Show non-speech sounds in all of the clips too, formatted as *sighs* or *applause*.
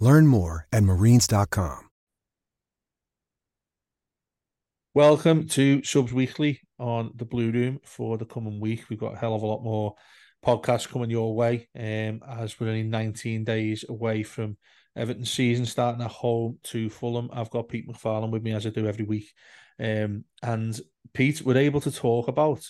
Learn more at marines.com. Welcome to Subs Weekly on the Blue Room for the coming week. We've got a hell of a lot more podcasts coming your way um, as we're only 19 days away from Everton season starting at home to Fulham. I've got Pete McFarlane with me as I do every week. Um, and Pete, we're able to talk about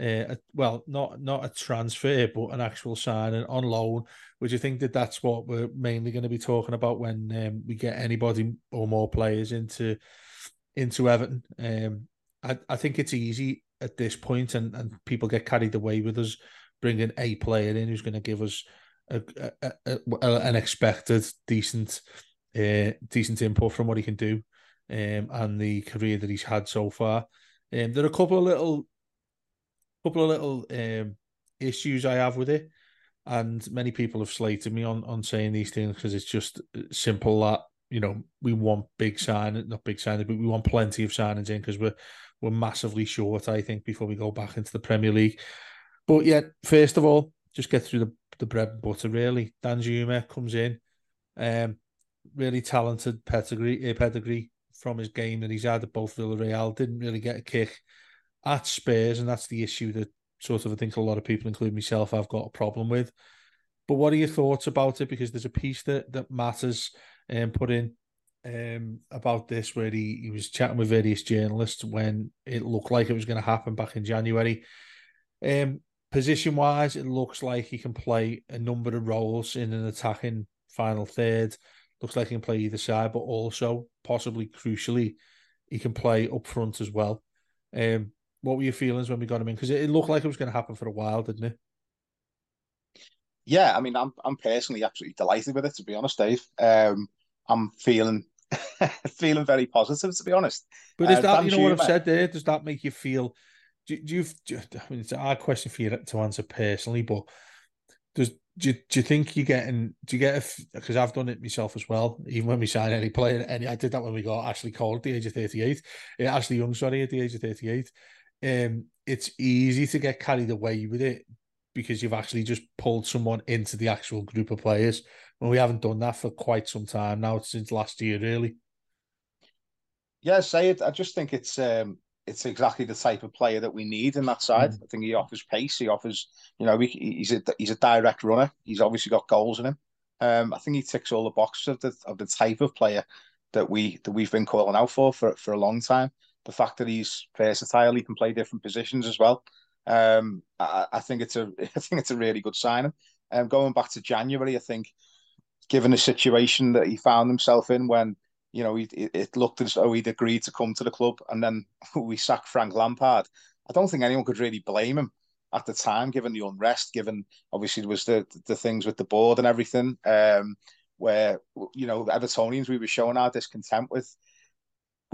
uh, well, not not a transfer, but an actual signing on loan. Would you think that that's what we're mainly going to be talking about when um, we get anybody or more players into into Everton? Um, I, I think it's easy at this point, and, and people get carried away with us bringing a player in who's going to give us a, a, a, an expected decent uh, decent input from what he can do um, and the career that he's had so far. Um, there are a couple of little couple of little um, issues I have with it, and many people have slated me on on saying these things because it's just simple that you know we want big sign, not big signings, but we want plenty of signings in because we're we're massively short. I think before we go back into the Premier League, but yeah, first of all, just get through the the bread and butter. Really, Danjuma comes in, um, really talented pedigree, uh, pedigree from his game that he's had at both Villarreal. Didn't really get a kick at Spurs, and that's the issue that sort of I think a lot of people, including myself, have got a problem with. But what are your thoughts about it? Because there's a piece that that matters um, put in um, about this where he, he was chatting with various journalists when it looked like it was going to happen back in January. Um, position wise, it looks like he can play a number of roles in an attacking final third. Looks like he can play either side, but also possibly crucially, he can play up front as well. Um, what were your feelings when we got him in? Because it, it, looked like it was going to happen for a while, didn't it? Yeah, I mean, I'm I'm personally absolutely delighted with it. To be honest, Dave, um, I'm feeling *laughs* feeling very positive. To be honest, but is uh, that you know what I've said there? Does that make you feel? Do, do you? Do, I mean, it's a hard question for you to answer personally, but does do you, do you think you're getting do you get because I've done it myself as well even when we sign any player any I did that when we got Ashley Cole at the age of 38 yeah, Ashley Young sorry at the age of 38 um, it's easy to get carried away with it because you've actually just pulled someone into the actual group of players. And we haven't done that for quite some time now, since last year, really. Yeah, say it. I just think it's um, it's exactly the type of player that we need in that side. Mm. I think he offers pace. He offers, you know, he, he's a he's a direct runner. He's obviously got goals in him. Um, I think he ticks all the boxes of the of the type of player that we that we've been calling out for for for a long time the fact that he's versatile, he can play different positions as well. Um, I, I, think it's a *laughs* I think it's a really good signing. Um, going back to January, I think, given the situation that he found himself in when you know he, it looked as though he'd agreed to come to the club, and then *laughs* we sacked Frank Lampard. I don't think anyone could really blame him at the time, given the unrest, given obviously there was the the things with the board and everything, um, where you know Evertonians we were showing our discontent with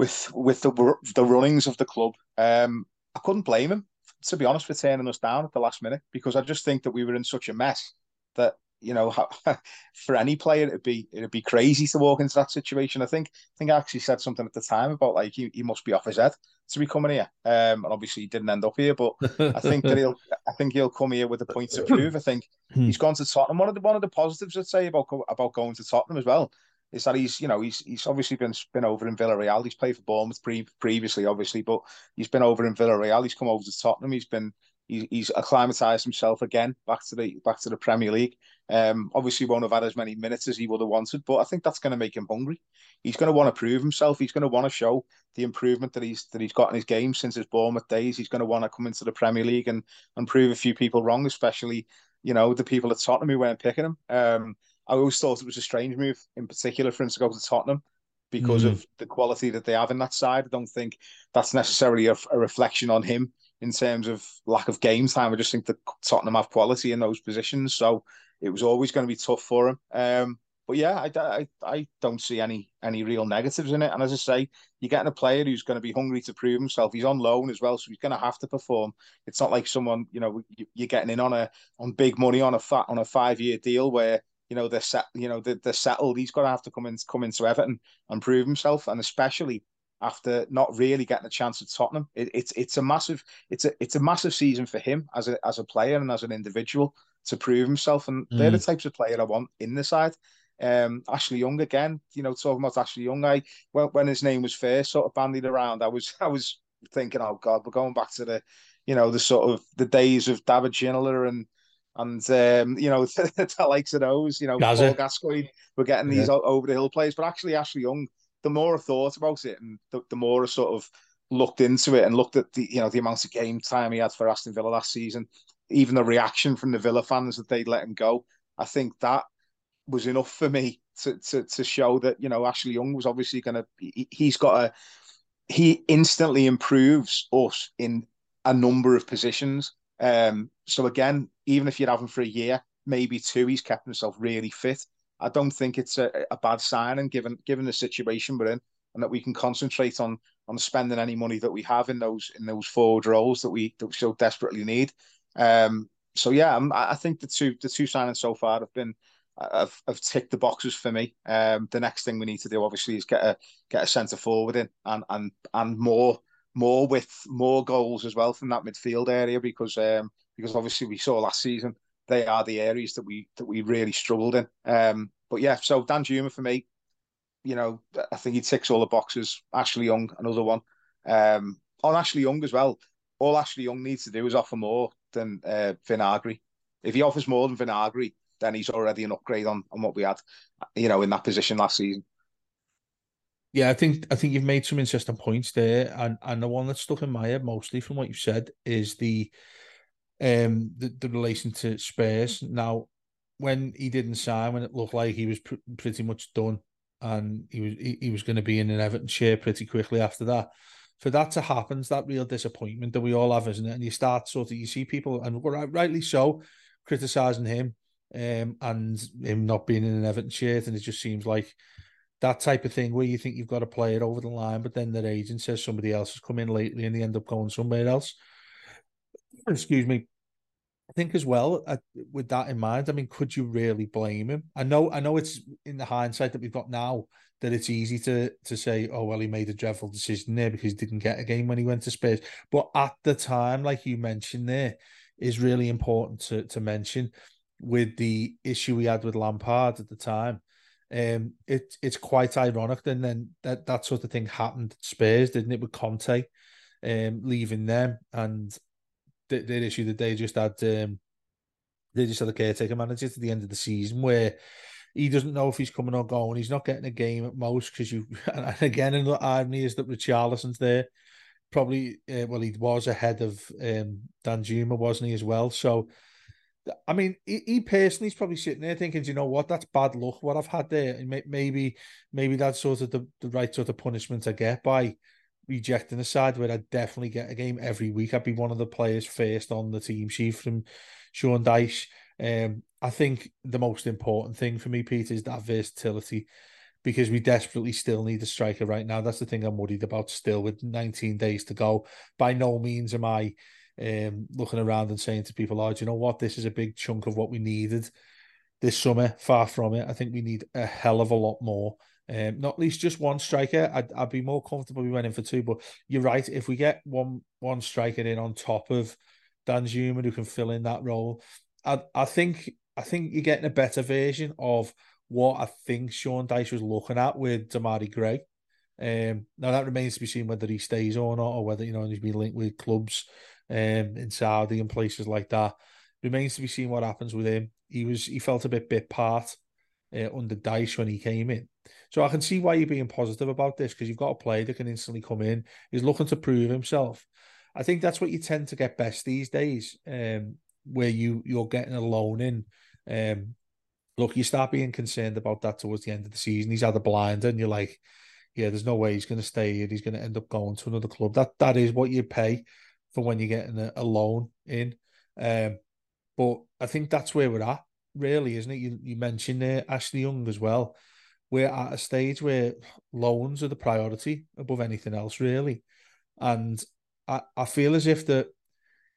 with with the the runnings of the club. Um, I couldn't blame him, to be honest, for turning us down at the last minute because I just think that we were in such a mess that you know, *laughs* for any player, it'd be it'd be crazy to walk into that situation. I think I think I actually said something at the time about like he, he must be off his head to be coming here. Um, and obviously he didn't end up here, but I think that he'll *laughs* I think he'll come here with a point to prove. I think hmm. he's gone to Tottenham. One of the one of the positives I'd say about about going to Tottenham as well is that he's you know he's he's obviously been been over in Villarreal. He's played for Bournemouth pre- previously, obviously, but he's been over in Villarreal. He's come over to Tottenham. He's been he's, he's acclimatized himself again back to the back to the Premier League. Um, obviously won't have had as many minutes as he would have wanted, but I think that's going to make him hungry. He's going to want to prove himself. He's going to want to show the improvement that he's that he's got in his game since his Bournemouth days. He's going to want to come into the Premier League and and prove a few people wrong, especially you know the people at Tottenham who weren't picking him. Um, I always thought it was a strange move, in particular, for him to go to Tottenham because mm. of the quality that they have in that side. I don't think that's necessarily a, a, reflection on him in terms of lack of game time. I just think that Tottenham have quality in those positions, so it was always going to be tough for him. Um, but yeah, I, I, I don't see any any real negatives in it. And as I say, you're getting a player who's going to be hungry to prove himself. He's on loan as well, so he's going to have to perform. It's not like someone you know you're getting in on a on big money on a fat on a five year deal where you know they're set, you know they're, they're settled. He's got to have to come in, come into Everton and prove himself, and especially after not really getting a chance at Tottenham, it, it's it's a massive it's a it's a massive season for him as a as a player and as an individual to prove himself, and mm. they're the mm. types of player I want in the side. Um, Ashley Young again, you know, talking about Ashley Young, I when, when his name was first sort of bandied around, I was I was thinking, oh God, we're going back to the, you know, the sort of the days of David Ginola and and um, you know *laughs* the, likes of those, you know, Gaza. Paul Gascoigne, we're getting these yeah. over the hill plays. But actually, Ashley Young, the more I thought about it, and the, the more I sort of looked into it and looked at the you know the amount of game time he had for Aston Villa last season, even the reaction from the Villa fans that they'd let him go, I think that was enough for me to to to show that you know Ashley Young was obviously going to he, he's got a he instantly improves us in a number of positions. Um, so again, even if you're having for a year, maybe two, he's kept himself really fit. I don't think it's a, a bad signing given given the situation we're in, and that we can concentrate on on spending any money that we have in those in those forward roles that we that we so desperately need. Um, so yeah, I'm, i think the two the two signings so far have been have, have ticked the boxes for me. Um, the next thing we need to do obviously is get a get a centre forward in and and and more more with more goals as well from that midfield area because um, because obviously we saw last season they are the areas that we that we really struggled in. Um, but yeah, so Danjuma for me, you know, I think he ticks all the boxes. Ashley Young, another one. Um, on Ashley Young as well. All Ashley Young needs to do is offer more than uh. If he offers more than Vinagre, then he's already an upgrade on on what we had, you know, in that position last season. Yeah, I think I think you've made some interesting points there, and and the one that stuck in my head mostly from what you've said is the um the, the relation to Spurs. Now, when he didn't sign, when it looked like he was pr- pretty much done, and he was he, he was going to be in an Everton chair pretty quickly after that. For that to happen, it's that real disappointment that we all have, isn't it? And you start sort of you see people, and rightly so, criticizing him um, and him not being in an Everton shirt, and it just seems like that type of thing where you think you've got to play it over the line, but then their agent says somebody else has come in lately, and they end up going somewhere else. Excuse me. I think as well, uh, with that in mind, I mean, could you really blame him? I know, I know, it's in the hindsight that we've got now that it's easy to to say, oh well, he made a dreadful decision there because he didn't get a game when he went to Spurs. But at the time, like you mentioned there, is really important to to mention with the issue we had with Lampard at the time. Um, it it's quite ironic. And then that that sort of thing happened at Spurs, didn't it, with Conte, um, leaving them and the, the issue that they just had. Um, they just had a caretaker manager to the end of the season where he doesn't know if he's coming or going. He's not getting a game at most because you. *laughs* And again, another irony is that Richarlison's there. Probably, uh, well, he was ahead of um, Danjuma, wasn't he, as well? So I mean, he, he personally is probably sitting there thinking, you know what, that's bad luck what I've had there, and maybe maybe that's sort of the, the right sort of punishment I get by rejecting a side where I definitely get a game every week. I'd be one of the players first on the team sheet from Sean Dyche. Um, I think the most important thing for me, Peter, is that versatility because we desperately still need a striker right now. That's the thing I'm worried about still with 19 days to go. By no means am I um, looking around and saying to people, "Oh, do you know what? This is a big chunk of what we needed." this summer. Far from it. I think we need a hell of a lot more. Um, not least just one striker. I'd, I'd be more comfortable we went in for two. But you're right. If we get one one striker in on top of Danjuma who can fill in that role, I I think I think you're getting a better version of what I think Sean Dyche was looking at with Demarai Gray. Um, now that remains to be seen whether he stays or not, or whether you know he's been linked with clubs um, in Saudi and places like that. Remains to be seen what happens with him. He was he felt a bit bit part uh, under Dyche when he came in, so I can see why you're being positive about this because you've got a player that can instantly come in. He's looking to prove himself. I think that's what you tend to get best these days, um, where you you're getting a loan in. Um, look, you start being concerned about that towards the end of the season. He's had a blind, and you're like, yeah, there's no way he's going to stay here. He's going to end up going to another club. That that is what you pay for when you're getting a, a loan in. Um, but I think that's where we're at, really, isn't it? You you mentioned there Ashley Young as well. We're at a stage where loans are the priority above anything else, really. And I, I feel as if that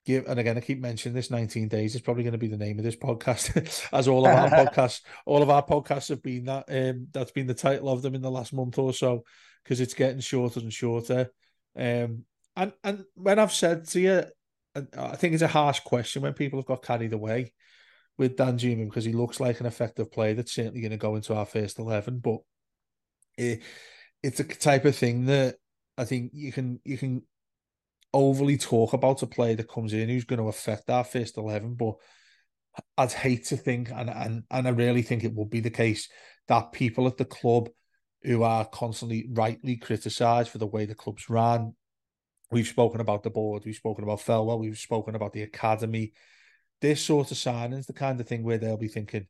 give and again I keep mentioning this 19 days is probably going to be the name of this podcast *laughs* as all of our *laughs* podcasts all of our podcasts have been that um that's been the title of them in the last month or so because it's getting shorter and shorter um and and when I've said to you I think it's a harsh question when people have got carried away with Danjuma because he looks like an effective player that's certainly going to go into our first 11 but it, it's a type of thing that I think you can you can overly talk about a player that comes in who's going to affect our first 11, but I'd hate to think, and, and, and I really think it will be the case, that people at the club who are constantly rightly criticised for the way the club's ran, we've spoken about the board, we've spoken about Thelwell, we've spoken about the academy, this sort of signings, the kind of thing where they'll be thinking,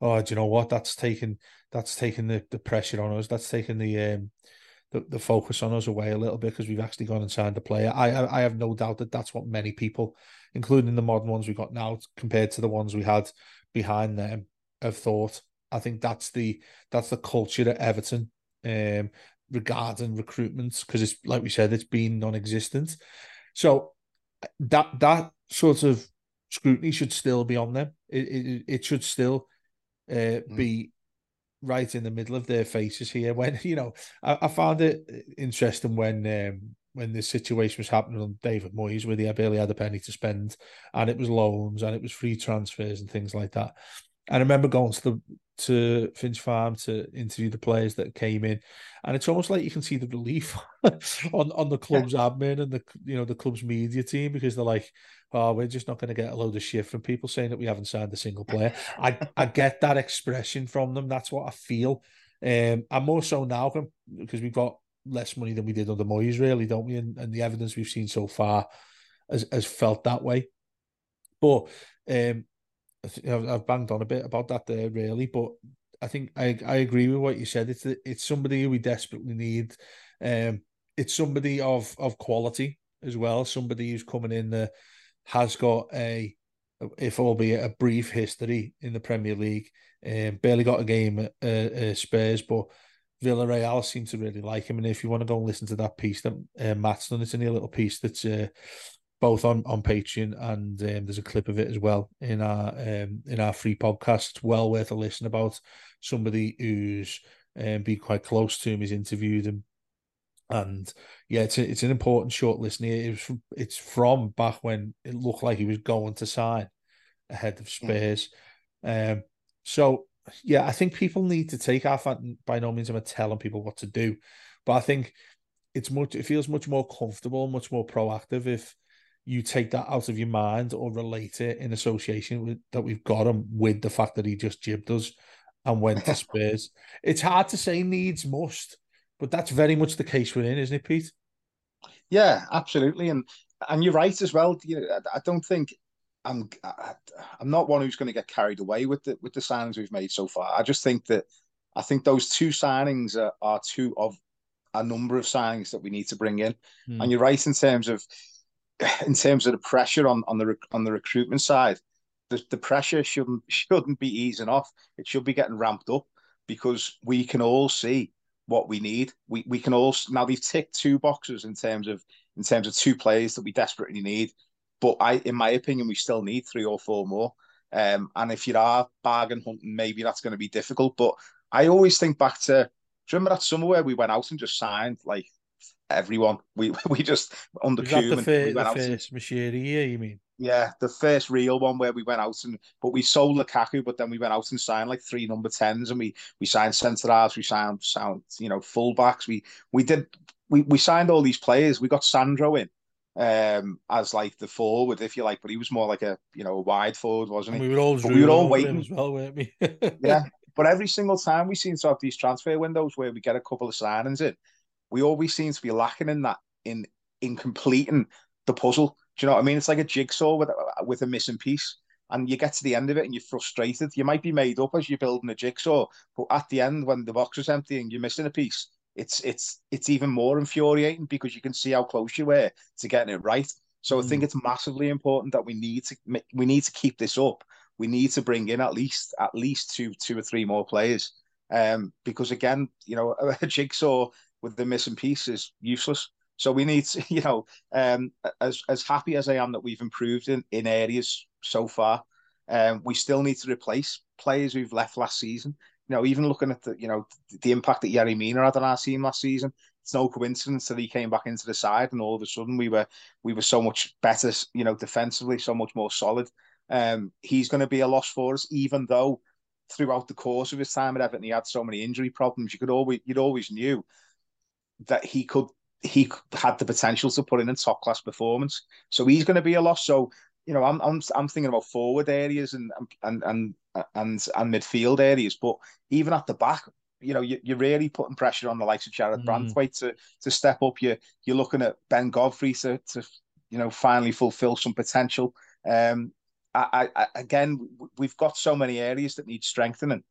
oh, do you know what? That's taking that's taking the, the pressure on us. That's taking the um, the, the focus on us away a little bit because we've actually gone and signed a player. I, I, I have no doubt that that's what many people, including the modern ones we got now, compared to the ones we had behind them, have thought. I think that's the that's the culture at Everton um, regarding recruitments because it's like we said, it's been non-existent. So that that sort of scrutiny should still be on them. It it, it should still uh, mm. be right in the middle of their faces here. When *laughs* you know, I, I found it interesting when um, when this situation was happening on David Moyes, where they barely had a penny to spend, and it was loans and it was free transfers and things like that. I remember going to the to Finch Farm to interview the players that came in, and it's almost like you can see the relief *laughs* on on the club's yeah. admin and the you know the club's media team because they're like, oh, we're just not going to get a load of shit from people saying that we haven't signed a single player. I I get that expression from them. That's what I feel. Um, and more so now because we've got less money than we did under Moyes, really, don't we? And, and the evidence we've seen so far has, has felt that way. But um, I've banged on a bit about that there, really. But I think I, I agree with what you said. It's it's somebody we desperately need. Um, it's somebody of of quality as well. Somebody who's coming in that has got a, if albeit a brief history in the Premier League. Um, barely got a game at uh, uh, Spurs, but Villarreal seem to really like him. And if you want to go and listen to that piece that uh, Matt's done, it's a little piece that's uh, both on on Patreon and um, there's a clip of it as well in our um, in our free podcast. Well worth a listen about somebody who's um, been quite close to him. He's interviewed him, and yeah, it's a, it's an important short listen. It was from, it's from back when it looked like he was going to sign ahead of Spurs. Um, so yeah, I think people need to take off. By no means am I telling people what to do, but I think it's much. It feels much more comfortable, much more proactive if you take that out of your mind or relate it in association with that we've got him with the fact that he just jibbed us and went to *laughs* Spurs. it's hard to say needs must, but that's very much the case we're in, isn't it, Pete? Yeah, absolutely, and and you're right as well. You know, I, I don't think I'm I, I'm not one who's going to get carried away with the with the signings we've made so far. I just think that I think those two signings are, are two of a number of signings that we need to bring in. Hmm. And you're right in terms of *sighs* in terms of the pressure on on the on the recruitment side, the, the pressure shouldn't *laughs* shouldn't be easing off. It should be getting ramped up because we can all see what we need. We we can all now we've ticked two boxes in terms of in terms of two players that we desperately need. But I, in my opinion, we still need three or four more. Um, and if you are bargain hunting, maybe that's going to be difficult. But I always think back to remember that summer where we went out and just signed like everyone. We *laughs* we just under Was that the, fir- we the out and- first Moshiri year, you mean? yeah, the first real one where we went out and but we sold Lukaku, but then we went out and signed like three number tens, and we we signed centre halves, we signed sound you know fullbacks. We we did we we signed all these players. We got Sandro in um as like the forward, if you like, but he was more like a you know a wide forward, wasn't And he? we were all we were all drooling over him waiting. as well, weren't we? *laughs* Yeah. But every single time we seem to have these transfer windows where we get a couple of signings in, we always seem to be lacking in that in in completing the puzzle. Do you know what I mean? It's like a jigsaw with with a missing piece. And you get to the end of it and you're frustrated. You might be made up as you're building a jigsaw, but at the end, when the box is empty and you're missing a piece, it's it's it's even more infuriating because you can see how close you were to getting it right. So I think it's massively important that we need to we need to keep this up. We need to bring in at least at least two two or three more players. Um, because again, you know, *laughs* a jigsaw with the missing piece is useless. So we need to, *laughs* you know, um, as as happy as I am that we've improved in in areas so far, um, we still need to replace players who've left last season. You know, even looking at the, you know, the impact that Yerry Mina had on our team last season, it's no coincidence that he came back into the side and all of a sudden we were we were so much better, you know, defensively, so much more solid. Um, he's going to be a loss for us, even though throughout the course of his time at Everton he had so many injury problems. You could always you'd always knew that he could he had the potential to put in a top class performance. So he's going to be a loss. So you know, I'm I'm I'm thinking about forward areas and and and and and midfield areas, but even at the back, you know, you, you're really putting pressure on the likes of Jarrad Mm. Branthwaite to to step up. You're you're looking at Ben Godfrey to to you know finally fulfil some potential. Um, I, I again, we've got so many areas that need strengthening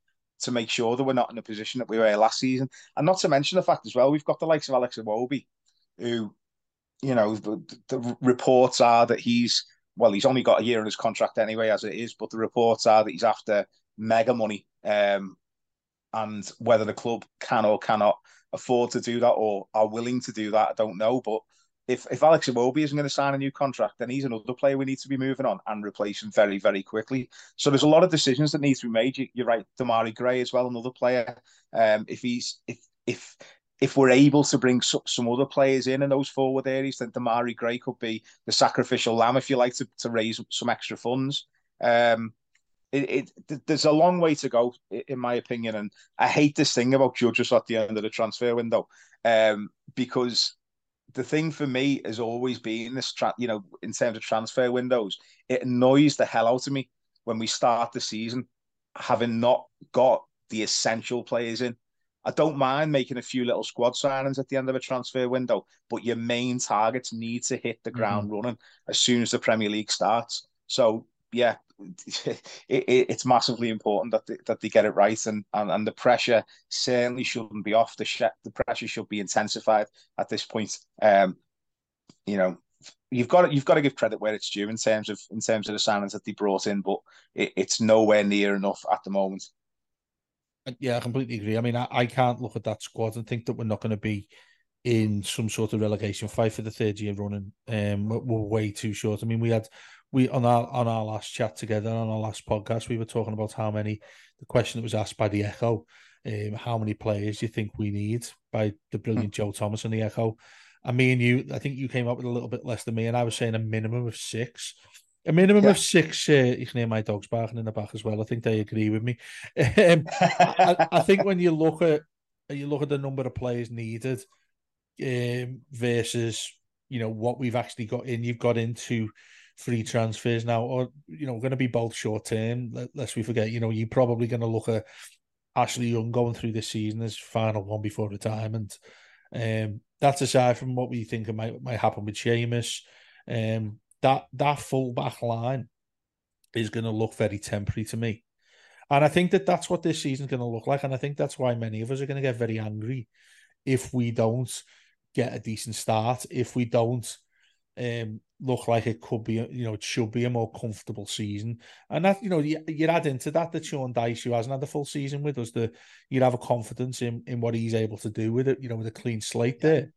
to make sure that we're not in the position that we were last season, and not to mention the fact as well, we've got the likes of Alex Iwobi, who, you know, the, the reports are that he's well, he's only got a year in his contract anyway, as it is, but the reports are that he's after mega money. Um, and whether the club can or cannot afford to do that or are willing to do that, I don't know. But if if Alex Iwobi isn't going to sign a new contract, then he's another player we need to be moving on and replacing very, very quickly. So there's a lot of decisions that need to be made. You, you're right, Demarai Gray as well, another player. Um, if he's if if if we're able to bring some, some other players in in those forward areas, then Demarai Gray could be the sacrificial lamb, if you like, to, to raise some extra funds. Um, it, it there's a long way to go, in my opinion, and I hate this thing about judges at the end of the transfer window, um, because the thing for me has always been this, tra- you know, in terms of transfer windows, it annoys the hell out of me when we start the season having not got the essential players in. I don't mind making a few little squad signings at the end of a transfer window, but your main targets need to hit the mm-hmm. ground running as soon as the Premier League starts. So yeah, it, it, it's massively important that they, that they get it right, and, and and the pressure certainly shouldn't be off. The the pressure should be intensified at this point. Um, you know, you've got to, you've got to give credit where it's due in terms of in terms of the signings that they brought in, but it, it's nowhere near enough at the moment. Yeah, I completely agree. I mean, I, I can't look at that squad and think that we're not going to be in some sort of relegation fight for the third year running. Um, we're way too short. I mean, we had we on our on our last chat together on our last podcast, we were talking about how many. The question that was asked by the Echo, um, how many players do you think we need by the brilliant Joe Thomas and the Echo? And me and you, I think you came up with a little bit less than me, and I was saying a minimum of six. A minimum Yeah. of six. Uh, you can hear my dogs barking in the back as well. I think they agree with me. *laughs* Um, I, I think when you look at you look at the number of players needed um, versus you know what we've actually got in, you've got into free transfers now, or you know, going to be both short term. Lest we forget, you know, you're probably going to look at Ashley Young going through this season as final one before retirement. Um, that's aside from what we think might might happen with Seamus. Um, that that full back line is going to look very temporary to me. And I think that that's what this season's going to look like. And I think that's why many of us are going to get very angry if we don't get a decent start, if we don't um, look like it could be, you know, it should be a more comfortable season. And that, you know, you, you add into that that Sean Dyche, who hasn't had a full season with us, the you'd have a confidence in in what he's able to do with it, you know, with a clean slate there.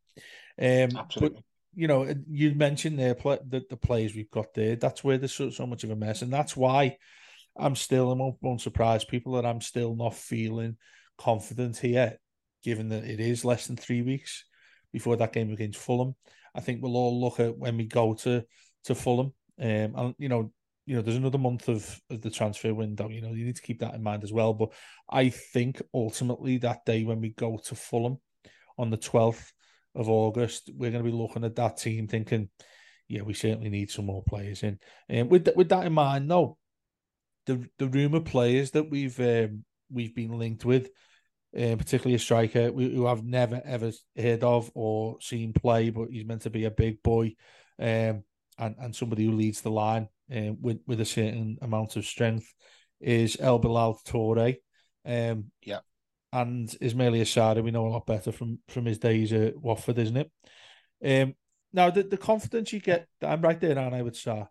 Um, Absolutely. But you know, you mentioned there play, the, the players we've got there. That's where there's so, so much of a mess, and that's why I'm still, I won't, won't surprise people that I'm still not feeling confident here, given that it is less than three weeks before that game against Fulham. I think we'll all look at when we go to to Fulham, um, and you know, you know, there's another month of, of the transfer window. You know, you need to keep that in mind as well. But I think ultimately that day when we go to Fulham on the 12th of August, we're going to be looking at that team thinking, yeah, we certainly need some more players in. And um, with that, with that in mind, though, the the rumor players that we've um, we've been linked with, um, particularly a striker who I've never ever heard of or seen play, but he's meant to be a big boy, um, and and somebody who leads the line um, with with a certain amount of strength is El Bilal Toure. Um, yeah. And Ismaila Sarr, we know a lot better from from his days at Watford, isn't it? Um, now the, the confidence you get, I'm right there, and I would say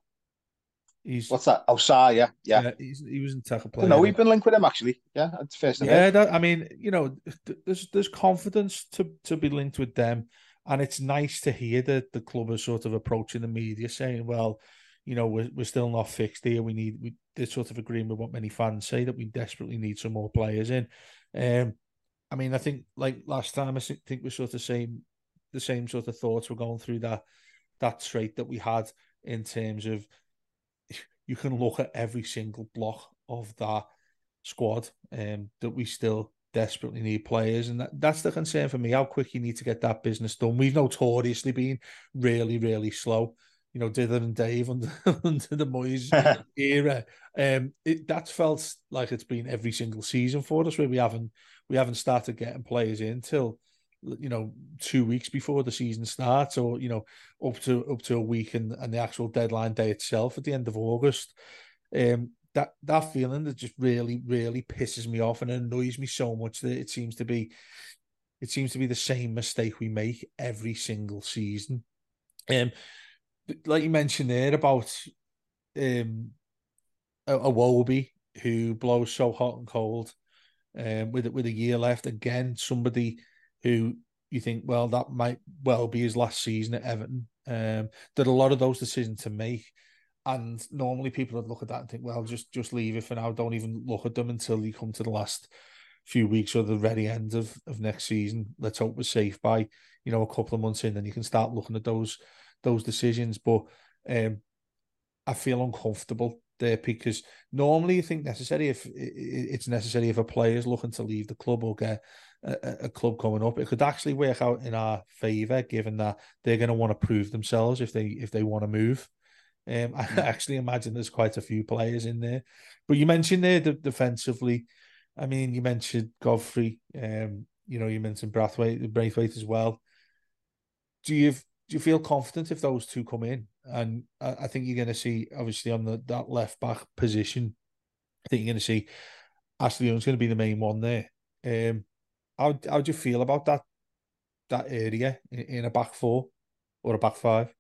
He's what's that? Oh, yeah, yeah. yeah he was in tackle player. No, we've been linked with him actually. Yeah, it's first. Yeah, that, I mean, you know, there's there's confidence to to be linked with them, and it's nice to hear that the club is sort of approaching the media saying, well, you know, we're, we're still not fixed here. We need, we, they're sort of agreeing with what many fans say that we desperately need some more players in. Um, I mean, I think like last time, I think we're sort of same, the same sort of thoughts were going through that, that trait that we had in terms of you can look at every single block of that squad um, that we still desperately need players, and that, that's the concern for me. How quick you need to get that business done. We've notoriously been really, really slow you know, Dylan and Dave under, *laughs* under the Moyes *laughs* era. Um, it, that's felt like it's been every single season for us where we haven't we haven't started getting players in till you know two weeks before the season starts, or you know up to up to a week and, and the actual deadline day itself at the end of August. Um, that that feeling that just really really pisses me off and annoys me so much that it seems to be it seems to be the same mistake we make every single season. Um, like you mentioned there about um, a, a who blows so hot and cold, um, with with a year left. Again, somebody who you think, well, that might well be his last season at Everton. Um, did a lot of those decisions to make, and normally people would look at that and think, well, just just leave it for now. Don't even look at them until you come to the last few weeks or the very end of, of next season. Let's hope we're safe by you know a couple of months in, then you can start looking at those those decisions. But um, I feel uncomfortable there because normally you think necessary if it's necessary if a player is looking to leave the club or get a, a club coming up, it could actually work out in our favour, given that they're going to want to prove themselves if they if they want to move. Um, I hmm. actually imagine there's quite a few players in there, but you mentioned there the defensively. I mean, you mentioned Godfrey. Um, you know, you mentioned Brathwaite, Braithwaite as well. Do you do you feel confident if those two come in? And I, I think you're going to see, obviously, on the that left back position, I think you're going to see Ashley Young's going to be the main one there. Um, how how do you feel about that that area in, in a back four or a back five?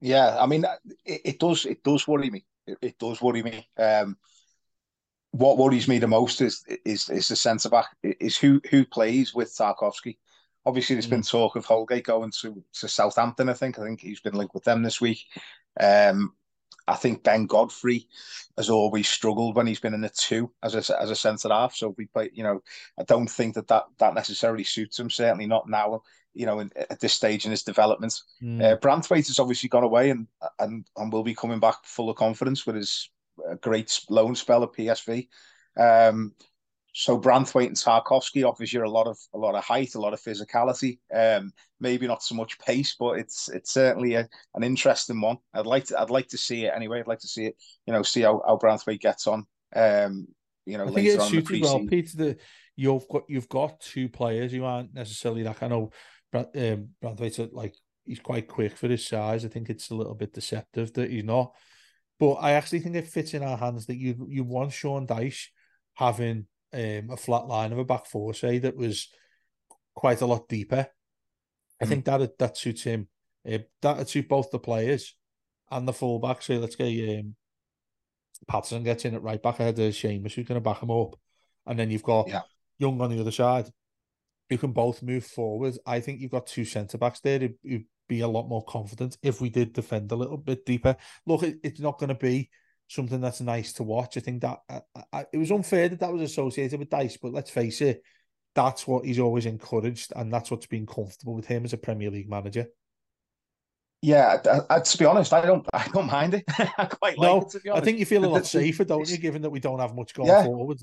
Yeah, I mean, it, it does it does worry me. It, it does worry me. Um, what worries me the most is is is the centre back is who who plays with Tarkowski. Obviously, there's mm. been talk of Holgate going to, to Southampton. I think. I think he's been linked with them this week. Um, I think Ben Godfrey has always struggled when he's been in the two as a as a centre half. So we play, you know, I don't think that that, that necessarily suits him. Certainly not now. You know, in, at this stage in his development, mm. uh, Branthwaite has obviously gone away and and and will be coming back full of confidence with his uh, great loan spell at PSV. Um, so Branthwaite and Tarkowski offers you a lot of a lot of height, a lot of physicality. Um, maybe not so much pace, but it's it's certainly a, an interesting one. I'd like to I'd like to see it anyway. I'd like to see it, you know, see how, how Branthwaite gets on. Um, you know, I think it suits you well, Peter. The, you've got you've got two players who aren't necessarily like I know um, Branthwaite like he's quite quick for his size. I think it's a little bit deceptive that he's not. But I actually think it fits in our hands that you you want Sean Dyche having um, a flat line of a back four, say that was quite a lot deeper. I think mm. that that suits him. Uh, that suits both the players and the fullback. So let's get um, Patterson gets in at right back ahead of Seamus, who's going to back him up, and then you've got yeah. Young on the other side, You can both move forward. I think you've got two centre backs there who be a lot more confident if we did defend a little bit deeper. Look, it, it's not going to be something that's nice to watch. I think that I, I, it was unfair that that was associated with Dyche, but let's face it, that's what he's always encouraged, and that's what's been comfortable with him as a Premier League manager. Yeah, I, I, to be honest, I don't, I don't mind it. *laughs* I quite no, like it. To be honest, I think you feel a lot safer, don't you, given that we don't have much going yeah. forward.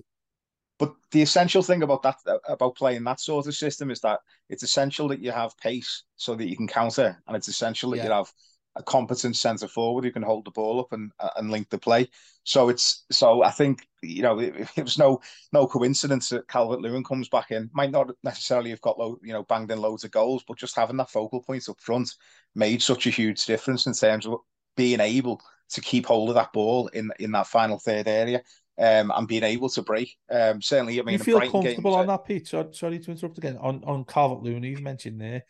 But the essential thing about that, about playing that sort of system, is that it's essential that you have pace so that you can counter, and it's essential that yeah. you have a competent centre forward who can hold the ball up and and link the play. So it's so I think you know it, *laughs* it was no no coincidence that Calvert Lewin comes back in. Might not necessarily have got low, you know banged in loads of goals, but just having that focal point up front made such a huge difference in terms of being able to keep hold of that ball in in that final third area um, and being able to break. Um, certainly, I mean, you feel comfortable on that, Pete. Sorry, sorry to interrupt again. On on Calvert Lewin, you've mentioned there.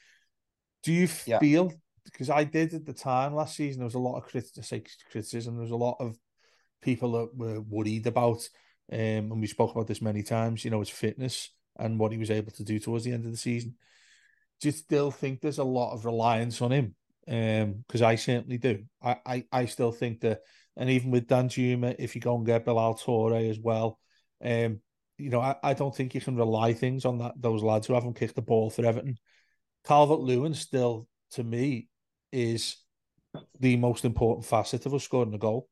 Do you yeah. Because I did at the time last season? There was a lot of criticism. There was a lot of people that were worried about, um, and we spoke about this many times. You know, his fitness and what he was able to do towards the end of the season. Do you still think there's a lot of reliance on him? Because um, I certainly do. I, I I still think that and even with Danjuma, if you go and get Bilal Toure as well, um, you know, I, I don't think you can rely things on that those lads who haven't kicked the ball for Everton. Calvert Lewin still, to me, is the most important facet of us scoring a goal.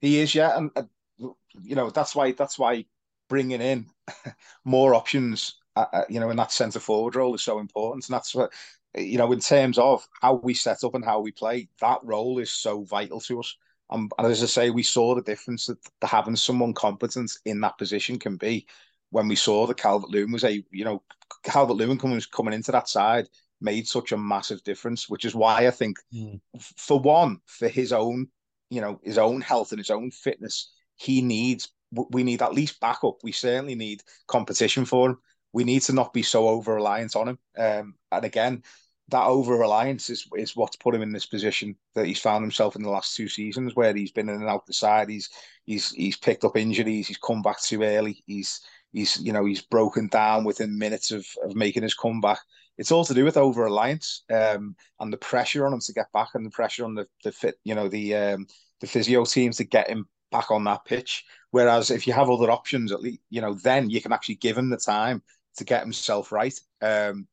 He is, yeah, and uh, you know that's why that's why bringing in *laughs* more options, uh, uh you know, in that centre forward role is so important, and that's what you know, in terms of how we set up and how we play, that role is so vital to us. Um, and as I say, we saw the difference that having someone competent in that position can be when we saw that Calvert Lewin was a, you know, Calvert Lewin coming, coming into that side made such a massive difference, which is why I think, mm. for one, for his own, you know, his own health and his own fitness, he needs, we need at least backup. We certainly need competition for him. We need to not be so over reliant on him. Um, and again, that over reliance is is what's put him in this position that he's found himself in the last two seasons, where he's been in and out the side. He's he's he's picked up injuries. He's come back too early. He's he's you know he's broken down within minutes of of making his comeback. It's all to do with over reliance um, and the pressure on him to get back, and the pressure on the the fit you know the um, the physio teams to get him back on that pitch. Whereas if you have other options, at least you know then you can actually give him the time to get himself right. Um,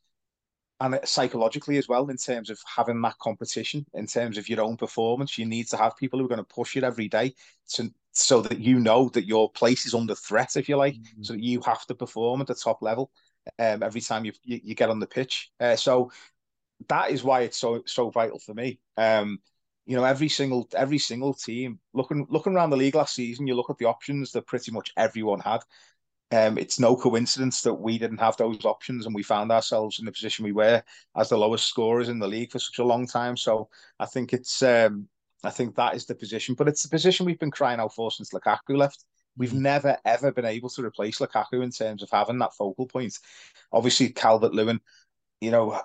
and psychologically as well in terms of having that competition in terms of your own performance you need to have people who are going to push you every day to so that you know that your place is under threat if you like mm-hmm. so you have to perform at the top level um, every time you, you, you get on the pitch uh, so that is why it's so so vital for me um, you know every single every single team looking looking around the league last season you look at the options that pretty much everyone had um, it's no coincidence that we didn't have those options and we found ourselves in the position we were as the lowest scorers in the league for such a long time. So I think it's um, I think that is the position, but it's the position we've been crying out for since Lukaku left. We've mm-hmm. never ever been able to replace Lukaku in terms of having that focal point. Obviously, Calvert Lewin, you know,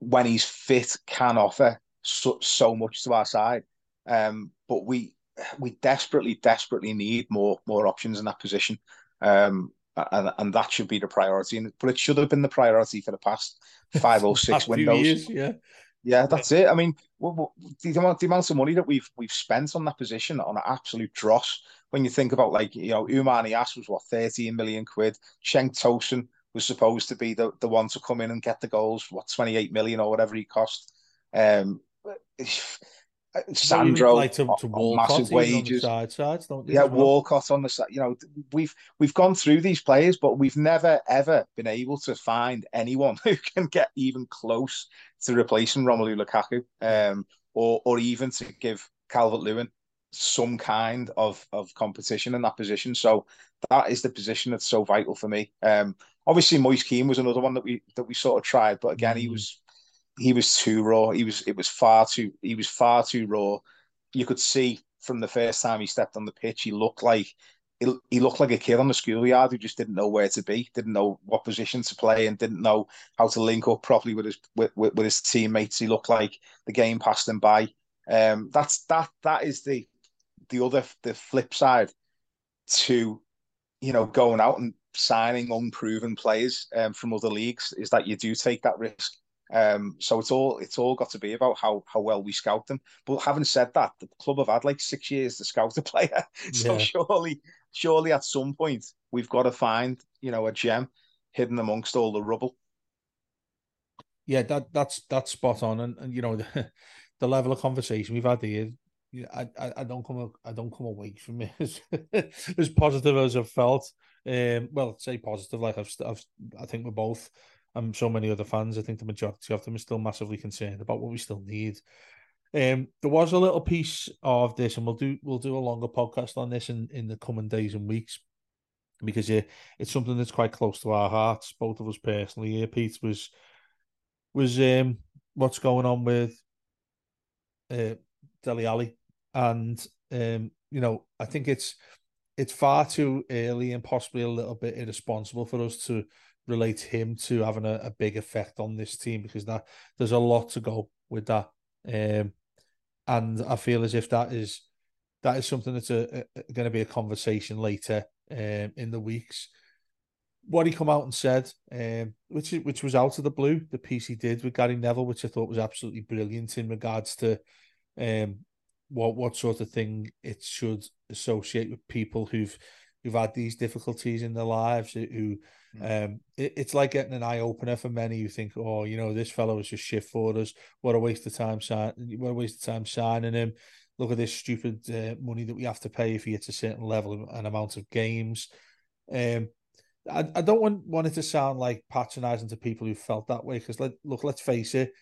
when he's fit, can offer so, so much to our side. Um, but we we desperately, desperately need more more options in that position. Um, and and that should be the priority. But it should have been the priority for the past five or *laughs* six windows. Years, yeah, yeah, that's it. I mean, the amount the amount of money that we've we've spent on that position on an absolute dross. When you think about like you know, Oumar Niasse was what thirteen million quid. Cenk Tosun was supposed to be the, the one to come in and get the goals. What twenty eight million or whatever he cost. Um, Sandro like to, to Walcott, massive wages. Side sides, don't yeah, well? Walcott on the side. You know, we've we've gone through these players, but we've never ever been able to find anyone *laughs* who can get even close to replacing Romelu Lukaku, um, or or even to give Calvert Lewin some kind of of competition in that position. So that is the position that's so vital for me. Um, obviously, Moise Kean was another one that we that we sort of tried, but again, mm. he was he was too raw. He was it was far too he was far too raw. You could see from the first time he stepped on the pitch, he looked like he looked like a kid on the schoolyard who just didn't know where to be, didn't know what position to play, and didn't know how to link up properly with his with, with, with his teammates. He looked like the game passed him by. Um, that's that that is the the other the flip side to you know going out and signing unproven players um, from other leagues is that you do take that risk Um, so it's all it's all got to be about how how well we scout them. But having said that, the club have had like six years to scout a *laughs* player, so yeah. surely surely at some point we've got to find you know a gem hidden amongst all the rubble. Yeah, that that's that's spot on, and, and you know the, *laughs* the level of conversation we've had here. I, I, I don't come I don't come away from it *laughs* as, as positive as I've felt. Um, well, say positive, like I've, I've I think we're both and so many other fans. I think the majority of them are still massively concerned about what we still need. Um, there was a little piece of this, and we'll do we'll do a longer podcast on this in, in the coming days and weeks because yeah, it's something that's quite close to our hearts, both of us personally. Here, Pete was was um, what's going on with uh, Dele Alli, and um, you know, I think it's it's far too early and possibly a little bit irresponsible for us to relate him to having a, a big effect on this team because that there's a lot to go with that. Um, and I feel as if that is that is something that's a, a going to be a conversation later um, in the weeks. What he come out and said, um, which which was out of the blue, the piece he did with Gary Neville, which I thought was absolutely brilliant in regards to um, what what sort of thing it should associate with people who've who've had these difficulties in their lives who. Um, it, it's like getting an eye opener for many who think, oh, you know, this fellow is just shit for us. What a waste of time signing. What a waste of time signing him. Look at this stupid uh, money that we have to pay if he hits a certain level and amount of games. Um, I, I don't want want it to sound like patronising to people who felt that way because let look, let's face it,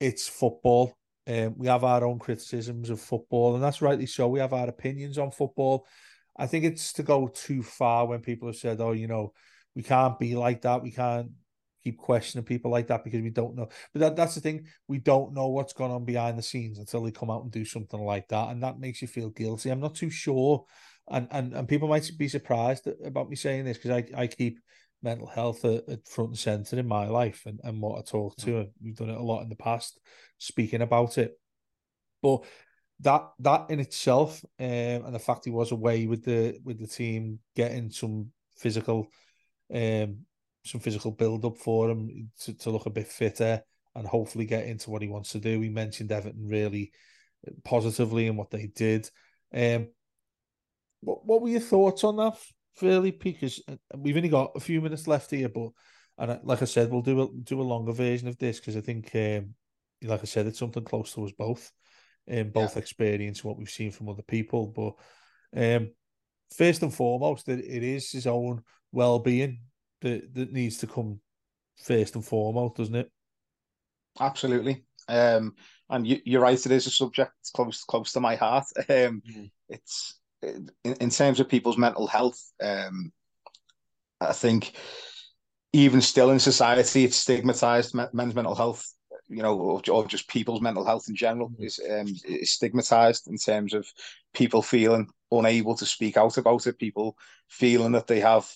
it's football. Um, we have our own criticisms of football, and that's rightly so. We have our opinions on football. I think it's to go too far when people have said, "Oh, you know, we can't be like that. We can't keep questioning people like that because we don't know. But that, that's the thing. We don't know what's going on behind the scenes until they come out and do something like that. And that makes you feel guilty. I'm not too sure. And and, and people might be surprised about me saying this because I, I keep mental health at, at, front and center in my life and, and what I talk to. And we've done it a lot in the past, speaking about it. But that that in itself, um, and the fact he was away with the with the team, getting some physical um, some physical build up for him to, to look a bit fitter and hopefully get into what he wants to do. He mentioned Everton really positively and what they did. Um, what, what were your thoughts on that, fairly? Because uh, we've only got a few minutes left here, but and like I said, we'll do a do a longer version of this because I think, um, like I said, it's something close to us both, in um, both yeah. experience what we've seen from other people. But um, first and foremost, it, it is his own well being that that needs to come first and foremost, doesn't it? Absolutely. Um, and you, you're right. It is a subject close close to my heart. *laughs* Um, mm. It's in, in terms of people's mental health. Um, I think even still in society, it's stigmatized. Men's mental health, you know, or, or just people's mental health in general, mm. is um, is stigmatized in terms of people feeling unable to speak out about it. People feeling that they have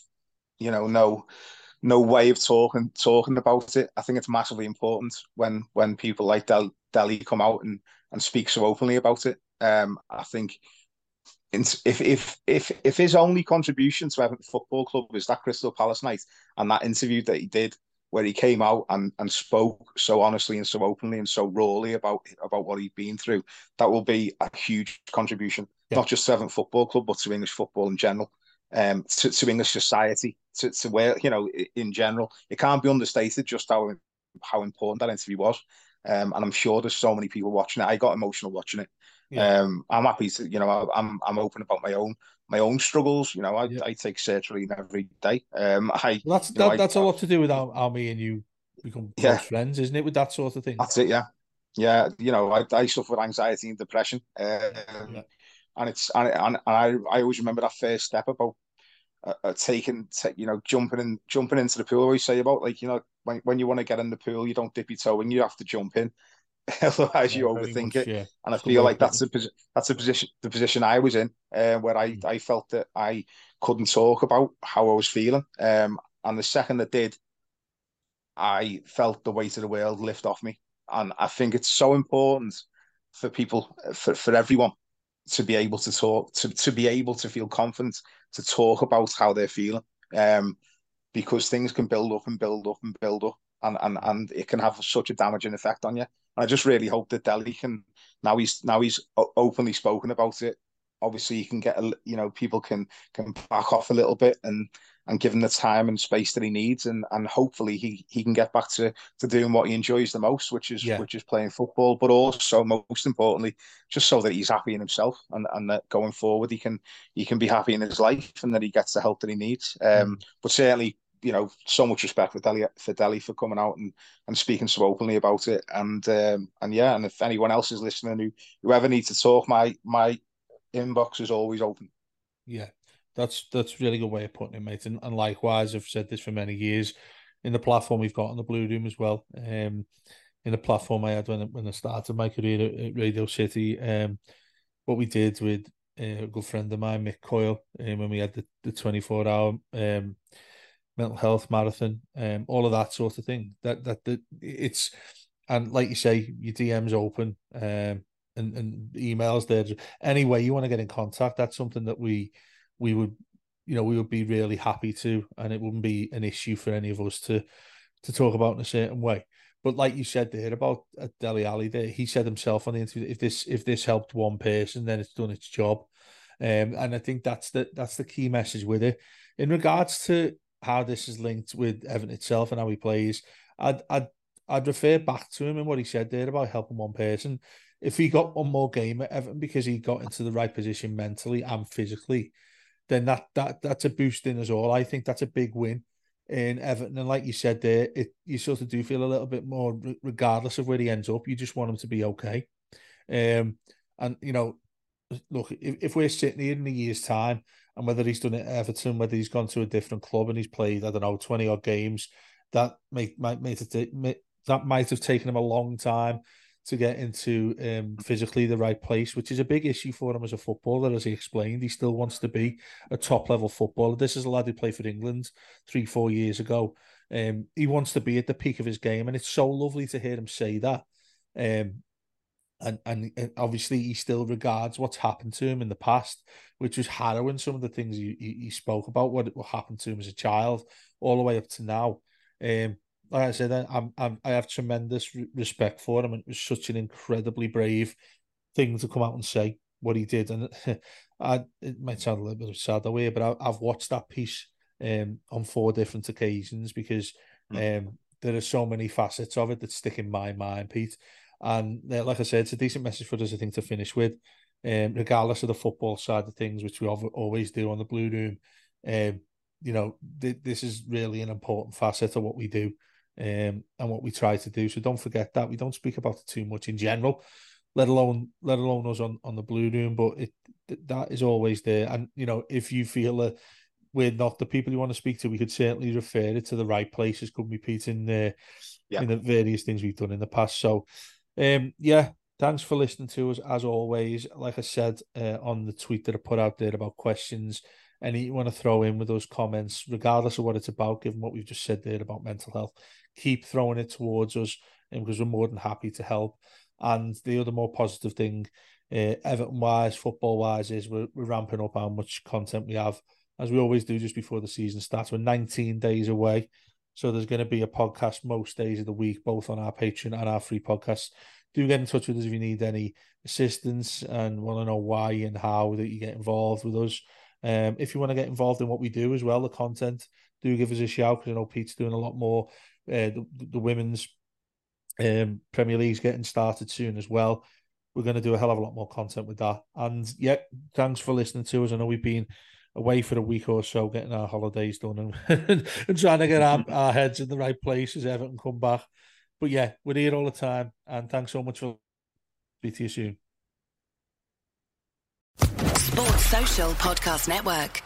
you know no no way of talking talking about it. I think it's massively important when when people like Del, Dele come out and and speak so openly about it. Um, I think if if if if his only contribution to Everton Football Club is that Crystal Palace night and that interview that he did where he came out and, and spoke so honestly and so openly and so rawly about about what he'd been through, that will be a huge contribution, yeah. not just to Everton Football Club, but to English football in general um, to, to English society, to, to where, you know, in general. It can't be understated just how how important that interview was. Um, and I'm sure there's so many people watching it. I got emotional watching it. Yeah. Um, I'm happy to, you know, I, am I'm open about my own my own struggles. You know, I, yeah. I take sertraline every day. Um, I well, that's that, know, that's I, a lot to do with how, how me and you become *laughs* close yeah. friends, isn't it? With that sort of thing. That's it. Yeah, yeah. You know, I, I suffer with anxiety and depression. Um, yeah and it's and, and, I I always remember that first step about uh, uh taking t- you know jumping in jumping into the pool. I always say about like you know when when you want to get in the pool, you don't dip your toe in, you have to jump in. *laughs* Otherwise, yeah, you overthink much, it, yeah. and I feel like that's a that's a position the position I was in, uh, where I, mm. I felt that I couldn't talk about how I was feeling. Um, and the second I did, I felt the weight of the world lift off me, and I think it's so important for people, for for everyone, to be able to talk, to, to be able to feel confident to talk about how they're feeling. Um, because things can build up and build up and build up. and and and it can have such a damaging effect on you. And I just really hope that Dele can now he's now he's openly spoken about it. Obviously, you can get a you know people can can back off a little bit and and give him the time and space that he needs, and and hopefully he he can get back to to doing what he enjoys the most, which is yeah. which is playing football, but also most importantly, just so that he's happy in himself and and that going forward he can he can be happy in his life and that he gets the help that he needs. Um, mm. but certainly you know, so much respect for Dele for Dele for coming out and, and speaking so openly about it. And um, and yeah, and if anyone else is listening who whoever needs to talk, my my inbox is always open. Yeah, that's that's really good way of putting it, mate. And, and likewise, I've said this for many years in the platform we've got on the Blue Room as well. Um, in the platform I had when when I started my career at, Radio City, um, what we did with uh, a good friend of mine, Mick Coyle, um, when we had the, the 24 hour um, mental health marathon, um, all of that sort of thing. That that that it's and like you say, your DM's open, um, and and emails there. Any way you want to get in contact, that's something that we we would you know we would be really happy to, and it wouldn't be an issue for any of us to to talk about in a certain way. But like you said there about uh, Dele Alli, there he said himself on the interview, if this if this helped one person, then it's done its job. Um, and I think that's the that's the key message with it. In regards to how this is linked with Everton itself and how he plays, I'd I'd I'd refer back to him and what he said there about helping one person. If he got one more game at Everton because he got into the right position mentally and physically, then that that that's a boost in us all. I think that's a big win in Everton. And like you said there, it you sort of do feel a little bit more, regardless of where he ends up. You just want him to be okay. Um, and you know, look, if, if we're sitting here in a year's time and whether he's done it at Everton, whether he's gone to a different club and he's played, I don't know, 20 odd games, that might might make that might have taken him a long time to get into um, physically the right place, which is a big issue for him as a footballer. As he explained, he still wants to be a top level footballer. This is a lad who played for England three, four years ago. Um, he wants to be at the peak of his game, and it's so lovely to hear him say that. Um, and, and obviously he still regards what's happened to him in the past, which was harrowing. Some of the things he, he, he spoke about, what what happened to him as a child, all the way up to now. Um, like I said, I'm, I'm I have tremendous respect for him, and it was such an incredibly brave thing to come out and say what he did. And *laughs* I, it might sound a little bit sad that way, but I, have watched that piece um, on four different occasions because mm. um, there are so many facets of it that stick in my mind, Pete. And uh, like I said, it's a decent message for us, I think, to finish with. Um, regardless of the football side of things, which we always do on the Blue Room, um, you know, th- this is really an important facet of what we do um, and what we try to do. So don't forget that we don't speak about it too much in general, let alone let alone us on, on the Blue Room. But it that is always there. And you know, if you feel that we're not the people you want to speak to, we could certainly refer it to the right places. Could be Pete in the yeah. in the various things we've done in the past. So um, yeah, thanks for listening to us as always. Like I said uh, on the tweet that I put out there about questions, any you want to throw in with those comments, regardless of what it's about, given what we've just said there about mental health, keep throwing it towards us because we're more than happy to help. And the other more positive thing, uh, Everton wise, football wise, is we're, we're ramping up how much content we have, as we always do just before the season starts. We're 19 days away so there's going to be a podcast most days of the week, both on our Patreon and our free podcast. Do get in touch with us if you need any assistance and want to know why and how that you get involved with us. Um, if you want to get involved in what we do as well, the content, do give us a shout because I know Pete's doing a lot more. Uh, the, the women's um, Premier League's getting started soon as well. We're going to do a hell of a lot more content with that. And yeah, thanks for listening to us. I know we've been away for a week or so, getting our holidays done and, *laughs* and trying to get our, *laughs* our heads in the right places. Everton come back. But yeah, we're here all the time. And thanks so much for speak to you soon. Sports Social Podcast Network.